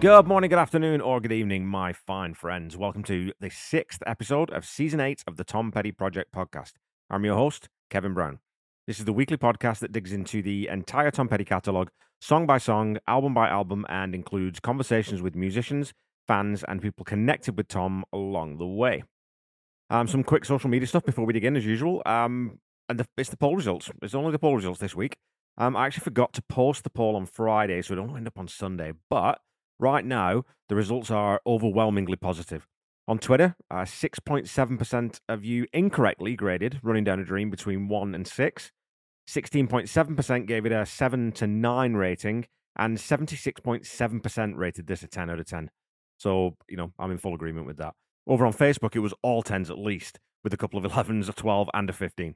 Good morning, good afternoon, or good evening, my fine friends. Welcome to the sixth episode of season eight of the Tom Petty Project podcast. I'm your host, Kevin Brown. This is the weekly podcast that digs into the entire Tom Petty catalogue, song by song, album by album, and includes conversations with musicians, fans, and people connected with Tom along the way. Um, some quick social media stuff before we begin, as usual. Um, and the, it's the poll results. It's only the poll results this week. Um, I actually forgot to post the poll on Friday, so it will end up on Sunday. But right now, the results are overwhelmingly positive. On Twitter, uh, 6.7% of you incorrectly graded Running Down a Dream between 1 and 6. 16.7% gave it a 7 to 9 rating, and 76.7% rated this a 10 out of 10. So, you know, I'm in full agreement with that. Over on Facebook, it was all 10s at least, with a couple of 11s, a 12, and a 15.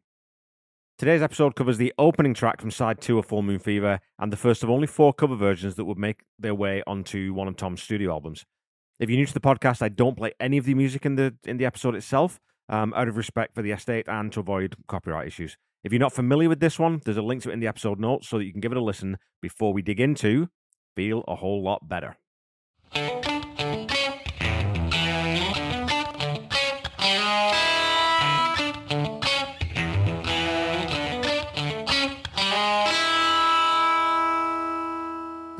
Today's episode covers the opening track from side two of Full Moon Fever and the first of only four cover versions that would make their way onto one of Tom's studio albums. If you're new to the podcast, I don't play any of the music in the in the episode itself, um, out of respect for the estate and to avoid copyright issues. If you're not familiar with this one, there's a link to it in the episode notes so that you can give it a listen before we dig into Feel a Whole Lot Better.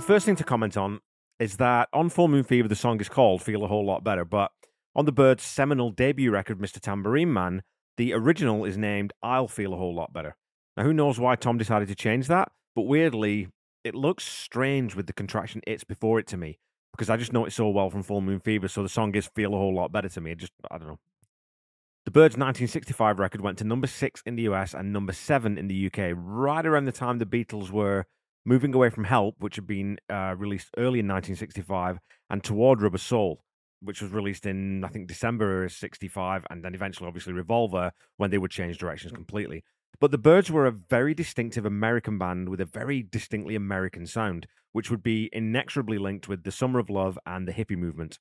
First thing to comment on is that on Full Moon Fever, the song is called Feel a Whole Lot Better, but on the Byrds' seminal debut record, Mr. Tambourine Man, the original is named I'll Feel a Whole Lot Better. Now, who knows why Tom decided to change that, but weirdly, it looks strange with the contraction it's before it to me, because I just know it so well from Full Moon Fever, so the song is Feel a Whole Lot Better to me. It just, I don't know. The Byrds' 1965 record went to number six in the US and number seven in the UK, right around the time the Beatles were moving away from Help, which had been uh, released early in 1965, and toward Rubber Soul, which was released in, I think, December of 65, and then eventually, obviously, Revolver, when they would change directions completely. But the Byrds were a very distinctive American band with a very distinctly American sound, which would be inexorably linked with the Summer of Love and the hippie movement.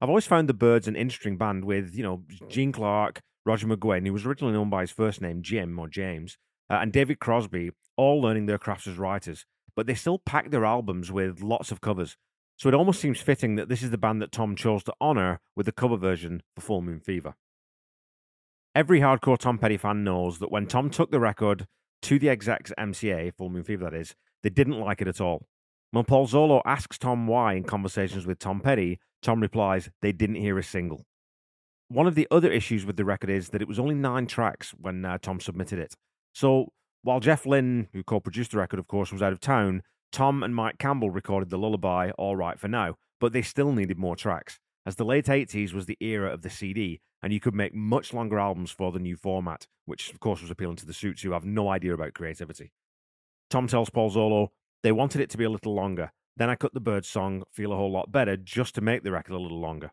I've always found the Byrds an interesting band with, you know, Gene Clark, Roger McGuinn, who was originally known by his first name, Jim or James, uh, and David Crosby, all learning their crafts as writers, but they still pack their albums with lots of covers. So it almost seems fitting that this is the band that Tom chose to honor with the cover version for Full Moon Fever. Every hardcore Tom Petty fan knows that when Tom took the record to the execs MCA, Full Moon Fever that is, they didn't like it at all. When Paul Zollo asks Tom why in conversations with Tom Petty, Tom replies, they didn't hear a single. One of the other issues with the record is that it was only nine tracks when uh, Tom submitted it. So while Jeff Lynne, who co produced the record, of course, was out of town, Tom and Mike Campbell recorded the lullaby Alright for Now, but they still needed more tracks, as the late 80s was the era of the CD, and you could make much longer albums for the new format, which of course was appealing to the suits who have no idea about creativity. Tom tells Paul Zollo, they wanted it to be a little longer. Then I cut the Byrds song Feel a Whole Lot Better just to make the record a little longer.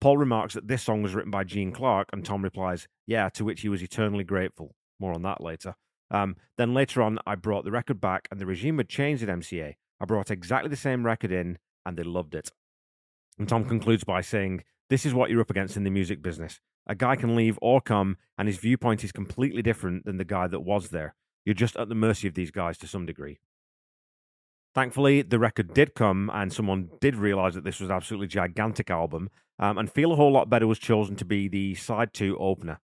Paul remarks that this song was written by Gene Clark, and Tom replies, Yeah, to which he was eternally grateful. More on that later. Um, then later on, I brought the record back, and the regime had changed at MCA. I brought exactly the same record in, and they loved it. And Tom concludes by saying, This is what you're up against in the music business. A guy can leave or come, and his viewpoint is completely different than the guy that was there. You're just at the mercy of these guys to some degree. Thankfully, the record did come, and someone did realize that this was an absolutely gigantic album, um, and Feel a Whole Lot Better was chosen to be the side two opener.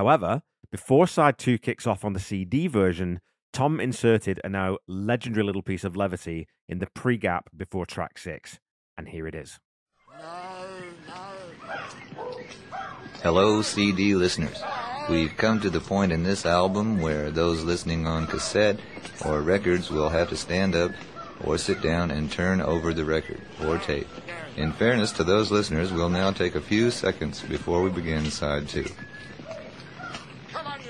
However, before side two kicks off on the CD version, Tom inserted a now legendary little piece of levity in the pre gap before track six. And here it is. Hello, CD listeners. We've come to the point in this album where those listening on cassette or records will have to stand up or sit down and turn over the record or tape. In fairness to those listeners, we'll now take a few seconds before we begin side two.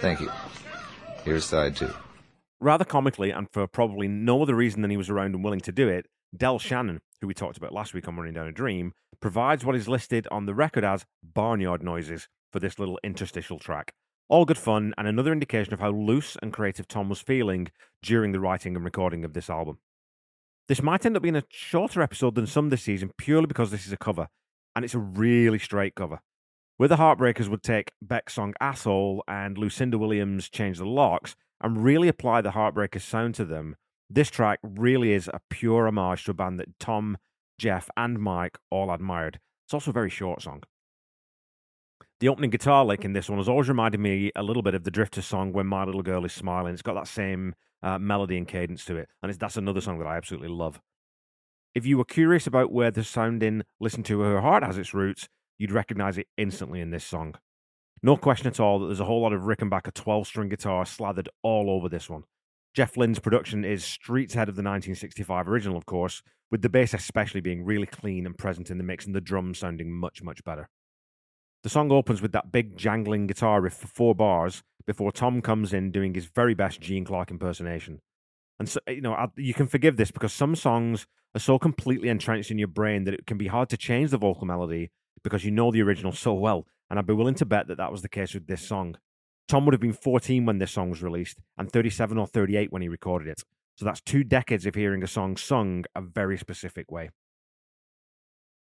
Thank you. Here's side two. Rather comically, and for probably no other reason than he was around and willing to do it, Del Shannon, who we talked about last week on Running Down a Dream, provides what is listed on the record as barnyard noises for this little interstitial track. All good fun, and another indication of how loose and creative Tom was feeling during the writing and recording of this album. This might end up being a shorter episode than some this season purely because this is a cover, and it's a really straight cover. Where the Heartbreakers would take Beck's song Asshole and Lucinda Williams Change the Locks and really apply the Heartbreakers sound to them, this track really is a pure homage to a band that Tom Jeff, and Mike all admired. It's also a very short song. The opening guitar lick in this one has always reminded me a little bit of the Drifter song when My Little Girl is Smiling. It's got that same uh, melody and cadence to it, and that's another song that I absolutely love. If you were curious about where the sound in Listen to Her Heart has its roots, you'd recognize it instantly in this song. No question at all that there's a whole lot of Rickenbacker 12 string guitar slathered all over this one. Jeff Lynne's production is streets ahead of the 1965 original, of course, with the bass especially being really clean and present in the mix and the drums sounding much, much better. The song opens with that big jangling guitar riff for four bars before Tom comes in doing his very best Gene Clark impersonation. And so, you know, you can forgive this because some songs are so completely entrenched in your brain that it can be hard to change the vocal melody because you know the original so well. And I'd be willing to bet that that was the case with this song. Tom would have been 14 when this song was released and 37 or 38 when he recorded it. So that's two decades of hearing a song sung a very specific way.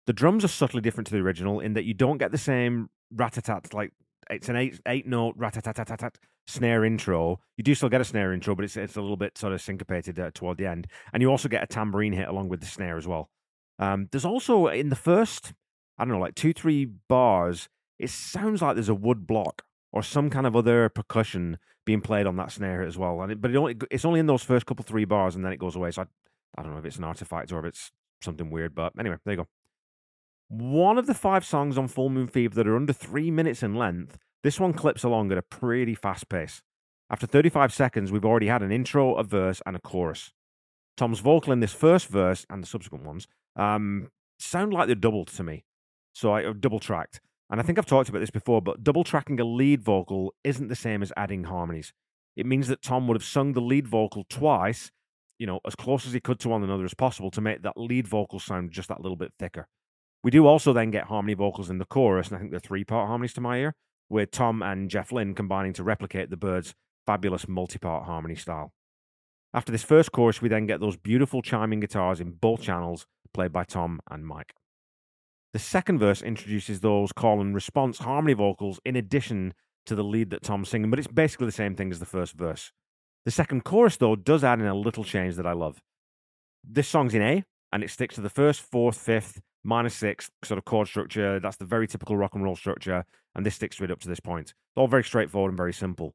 The drums are subtly different to the original in that you don't get the same rat-a-tat, like it's an eight eight note rat-a-tat-tat-tat snare intro. You do still get a snare intro, but it's it's a little bit sort of syncopated uh, toward the end, and you also get a tambourine hit along with the snare as well. Um, there's also in the first, I don't know, like two three bars, it sounds like there's a wood block or some kind of other percussion being played on that snare as well. And it, but it only, it's only in those first couple three bars, and then it goes away. So I, I don't know if it's an artifact or if it's something weird. But anyway, there you go. One of the five songs on Full Moon Fever that are under three minutes in length, this one clips along at a pretty fast pace. After 35 seconds, we've already had an intro, a verse, and a chorus. Tom's vocal in this first verse and the subsequent ones um, sound like they're doubled to me. So I double tracked. And I think I've talked about this before, but double tracking a lead vocal isn't the same as adding harmonies. It means that Tom would have sung the lead vocal twice, you know, as close as he could to one another as possible to make that lead vocal sound just that little bit thicker. We do also then get harmony vocals in the chorus, and I think they're three part harmonies to my ear, with Tom and Jeff Lynne combining to replicate the Byrds' fabulous multi part harmony style. After this first chorus, we then get those beautiful chiming guitars in both channels, played by Tom and Mike. The second verse introduces those call and response harmony vocals in addition to the lead that Tom's singing, but it's basically the same thing as the first verse. The second chorus, though, does add in a little change that I love. This song's in A, and it sticks to the first, fourth, fifth, sixth sort of chord structure. That's the very typical rock and roll structure, and this sticks it up to this point. It's all very straightforward and very simple.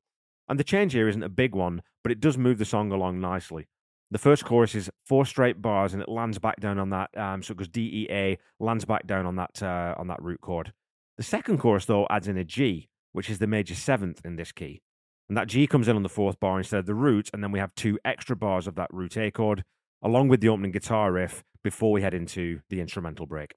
And the change here isn't a big one, but it does move the song along nicely. The first chorus is four straight bars, and it lands back down on that. Um, so it goes D E A, lands back down on that uh, on that root chord. The second chorus though adds in a G, which is the major seventh in this key, and that G comes in on the fourth bar instead of the root, and then we have two extra bars of that root A chord, along with the opening guitar riff before we head into the instrumental break.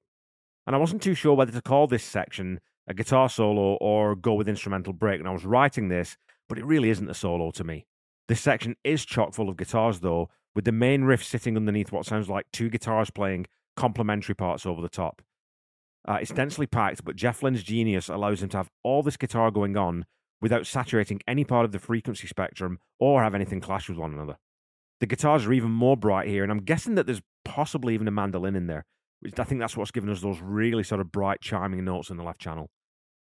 And I wasn't too sure whether to call this section a guitar solo or go with instrumental break, and I was writing this, but it really isn't a solo to me. This section is chock full of guitars, though, with the main riff sitting underneath what sounds like two guitars playing complementary parts over the top. Uh, it's densely packed, but Jeff Lynne's genius allows him to have all this guitar going on without saturating any part of the frequency spectrum or have anything clash with one another. The guitars are even more bright here, and I'm guessing that there's possibly even a mandolin in there. which I think that's what's given us those really sort of bright, chiming notes in the left channel.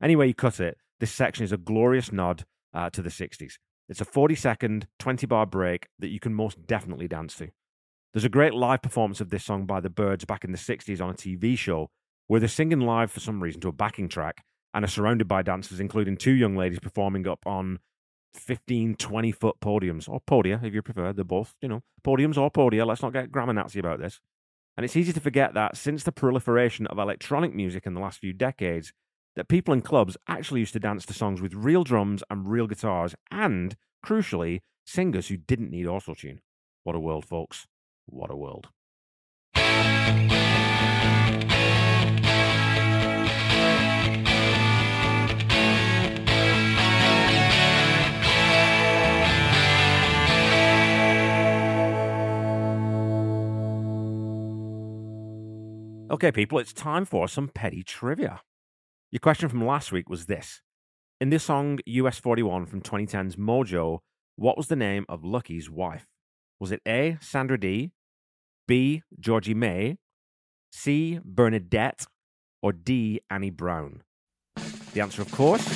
Anyway, you cut it, this section is a glorious nod uh, to the 60s. It's a 40 second, 20 bar break that you can most definitely dance to. There's a great live performance of this song by the Byrds back in the 60s on a TV show where they're singing live for some reason to a backing track and are surrounded by dancers, including two young ladies performing up on 15, 20 foot podiums, or podia if you prefer. They're both, you know, podiums or podia. Let's not get grammar Nazi about this. And it's easy to forget that since the proliferation of electronic music in the last few decades, that people in clubs actually used to dance to songs with real drums and real guitars, and, crucially, singers who didn't need autotune. What a world, folks. What a world. Okay, people, it's time for some petty trivia. Your question from last week was this In this song, US 41 from 2010's Mojo, what was the name of Lucky's wife? Was it A. Sandra D, B. Georgie May, C. Bernadette, or D. Annie Brown? The answer, of course,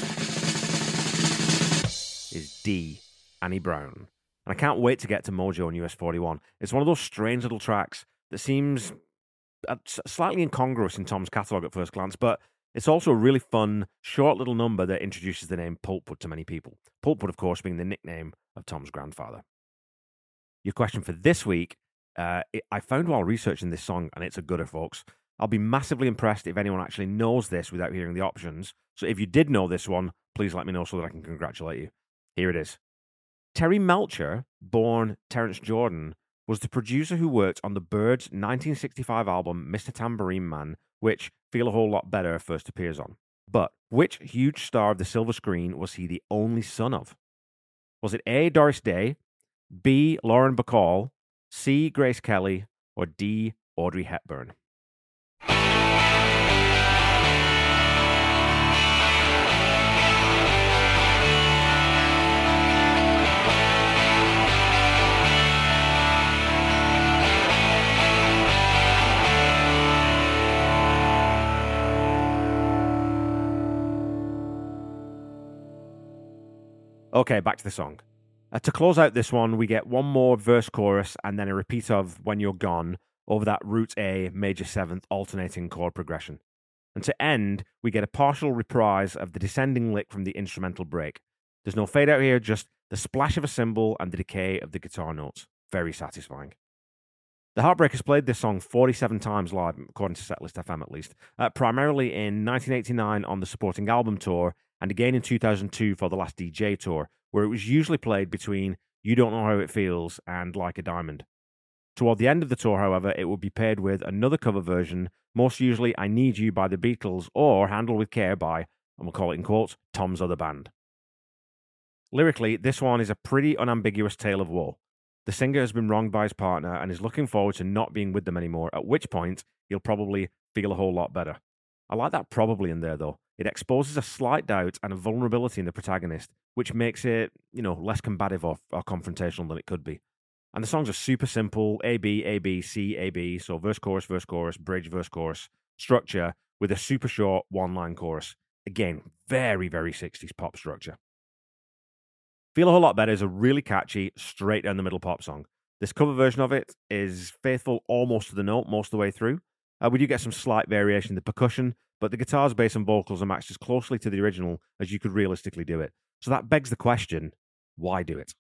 is D. Annie Brown. And I can't wait to get to Mojo in US 41. It's one of those strange little tracks that seems uh, slightly incongruous in Tom's catalogue at first glance, but it's also a really fun, short little number that introduces the name Pulpwood to many people. Pulpwood, of course, being the nickname of Tom's grandfather. Your question for this week uh, it, I found while researching this song, and it's a gooder, folks. I'll be massively impressed if anyone actually knows this without hearing the options. So if you did know this one, please let me know so that I can congratulate you. Here it is. Terry Melcher, born Terence Jordan, was the producer who worked on the Byrds' 1965 album Mr. Tambourine Man, which Feel a Whole Lot Better first appears on. But which huge star of the silver screen was he the only son of? Was it A. Doris Day, B. Lauren Bacall, C. Grace Kelly, or D. Audrey Hepburn? Okay, back to the song. Uh, to close out this one, we get one more verse chorus and then a repeat of When You're Gone over that root A major seventh alternating chord progression. And to end, we get a partial reprise of the descending lick from the instrumental break. There's no fade out here, just the splash of a cymbal and the decay of the guitar notes. Very satisfying. The Heartbreakers played this song 47 times live, according to Setlist FM at least, uh, primarily in 1989 on the supporting album tour, and again in 2002 for the last DJ tour, where it was usually played between You Don't Know How It Feels and Like a Diamond. Toward the end of the tour, however, it would be paired with another cover version, most usually I Need You by the Beatles or Handle with Care by, and we'll call it in quotes, Tom's Other Band. Lyrically, this one is a pretty unambiguous tale of woe. The singer has been wronged by his partner and is looking forward to not being with them anymore, at which point he'll probably feel a whole lot better. I like that probably in there, though. It exposes a slight doubt and a vulnerability in the protagonist, which makes it, you know, less combative or, or confrontational than it could be. And the songs are super simple A, B, A, B, C, A, B. So verse, chorus, verse, chorus, bridge, verse, chorus, structure with a super short one line chorus. Again, very, very 60s pop structure. Feel a Whole Lot Better is a really catchy, straight down the middle pop song. This cover version of it is faithful almost to the note most of the way through. Uh, we do get some slight variation in the percussion, but the guitars, bass, and vocals are matched as closely to the original as you could realistically do it. So that begs the question why do it?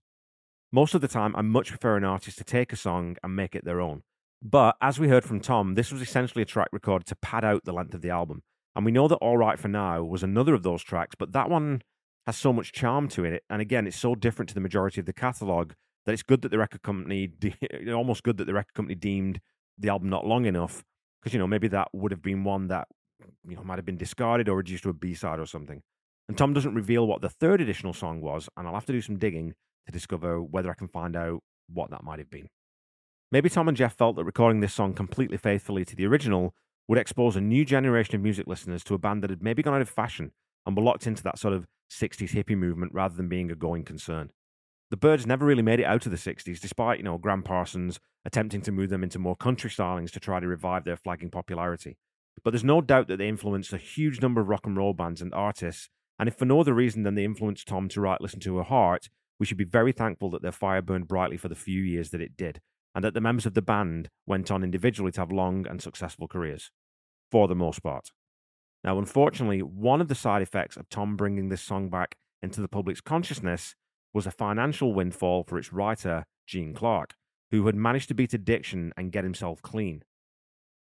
Most of the time, I much prefer an artist to take a song and make it their own. But as we heard from Tom, this was essentially a track recorded to pad out the length of the album. And we know that Alright for Now was another of those tracks, but that one has so much charm to it. And again, it's so different to the majority of the catalog that it's good that the record company, de- almost good that the record company deemed the album not long enough because you know maybe that would have been one that you know might have been discarded or reduced to a B side or something. And Tom doesn't reveal what the third additional song was, and I'll have to do some digging to discover whether I can find out what that might have been. Maybe Tom and Jeff felt that recording this song completely faithfully to the original would expose a new generation of music listeners to a band that had maybe gone out of fashion and were locked into that sort of 60s hippie movement rather than being a going concern. The Byrds never really made it out of the 60s, despite, you know, Gram Parsons attempting to move them into more country stylings to try to revive their flagging popularity. But there's no doubt that they influenced a huge number of rock and roll bands and artists, and if for no other reason than they influenced Tom to write Listen to Her Heart, we should be very thankful that their fire burned brightly for the few years that it did, and that the members of the band went on individually to have long and successful careers. For the most part. Now, unfortunately, one of the side effects of Tom bringing this song back into the public's consciousness was a financial windfall for its writer, Gene Clark, who had managed to beat addiction and get himself clean.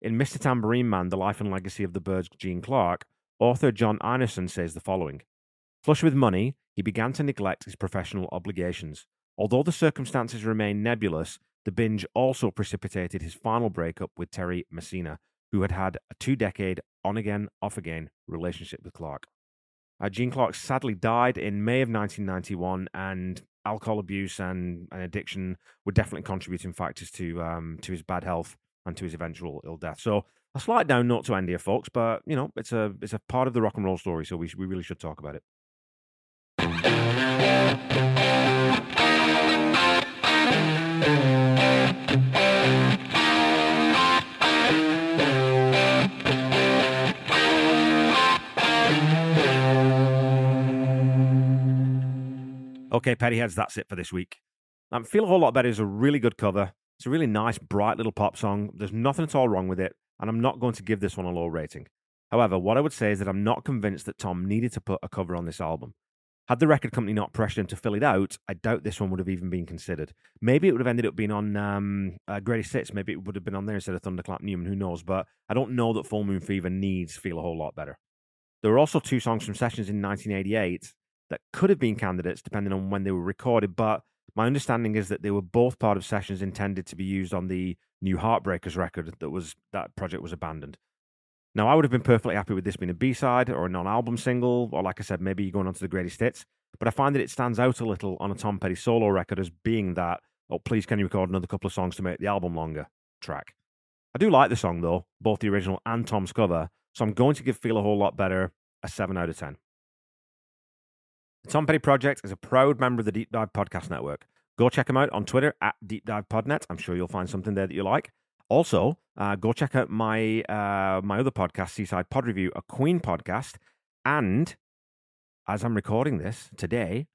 In Mr. Tambourine Man, The Life and Legacy of the Byrds' Gene Clark, author John Einarson says the following Flush with money, he began to neglect his professional obligations. Although the circumstances remain nebulous, the binge also precipitated his final breakup with Terry Messina, who had had a two decade on again, off again relationship with Clark. Uh, Gene Clark sadly died in May of 1991, and alcohol abuse and, and addiction were definitely contributing factors to um, to his bad health and to his eventual ill death. So a slight down note to here, folks, but you know it's a it's a part of the rock and roll story, so we we really should talk about it. Okay, Pettyheads, that's it for this week. Um, Feel a Whole Lot Better is a really good cover. It's a really nice, bright little pop song. There's nothing at all wrong with it. and I'm not going to give this one a low rating. However, what I would say is that I'm not convinced that Tom needed to put a cover on this album. Had the record company not pressured him to fill it out, I doubt this one would have even been considered. Maybe it would have ended up being on um, uh, Greatest Hits. Maybe it would have been on there instead of Thunderclap Newman. Who knows? But I don't know that Full Moon Fever needs Feel a Whole Lot Better. There were also two songs from sessions in 1988 that could have been candidates depending on when they were recorded, but my understanding is that they were both part of sessions intended to be used on the new Heartbreakers record that was that project was abandoned. Now, I would have been perfectly happy with this being a B side or a non album single, or like I said, maybe going on to the greatest hits. But I find that it stands out a little on a Tom Petty solo record as being that, oh, please can you record another couple of songs to make the album longer track. I do like the song though, both the original and Tom's cover, so I'm going to give Feel a Whole Lot Better a 7 out of 10. The Tom Petty Project is a proud member of the Deep Dive Podcast Network. Go check them out on Twitter at Deep Dive Podnet. I'm sure you'll find something there that you like. Also, uh, go check out my uh, my other podcast, Seaside Pod Review, a Queen podcast, and as I'm recording this today,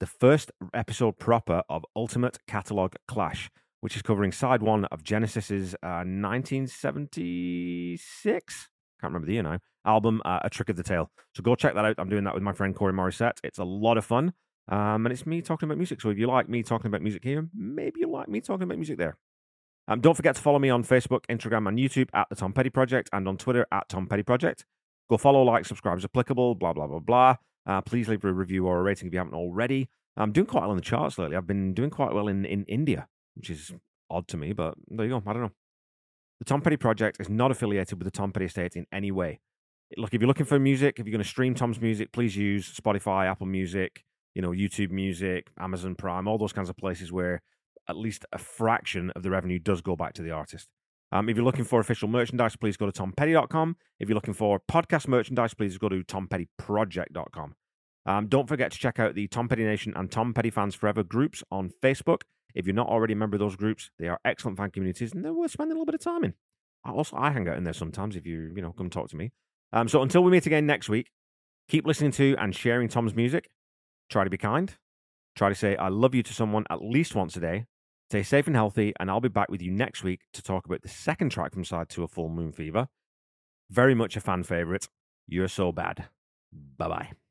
the first episode proper of Ultimate Catalog Clash, which is covering side one of Genesis's uh, 1976. Can't remember the year now. Album, uh, A Trick of the Tail. So go check that out. I'm doing that with my friend Corey Morissette. It's a lot of fun. Um, and it's me talking about music. So if you like me talking about music here, maybe you like me talking about music there. Um, don't forget to follow me on Facebook, Instagram, and YouTube at the Tom Petty Project, and on Twitter at Tom Petty Project. Go follow, like, subscribe as applicable. Blah blah blah blah. Uh, please leave a review or a rating if you haven't already. I'm doing quite well in the charts lately. I've been doing quite well in in India, which is odd to me, but there you go. I don't know. The Tom Petty Project is not affiliated with the Tom Petty Estate in any way. Look, if you're looking for music, if you're going to stream Tom's music, please use Spotify, Apple Music, you know, YouTube Music, Amazon Prime, all those kinds of places where at least a fraction of the revenue does go back to the artist. Um, if you're looking for official merchandise, please go to tompetty.com. If you're looking for podcast merchandise, please go to tompettyproject.com. Um, don't forget to check out the Tom Petty Nation and Tom Petty Fans Forever groups on Facebook. If you're not already a member of those groups, they are excellent fan communities and they're worth spending a little bit of time in. Also, I hang out in there sometimes if you, you know, come talk to me. Um, so until we meet again next week, keep listening to and sharing Tom's music. Try to be kind. Try to say I love you to someone at least once a day. Stay safe and healthy, and I'll be back with you next week to talk about the second track from side two of Full Moon Fever. Very much a fan favorite. You're so bad. Bye bye.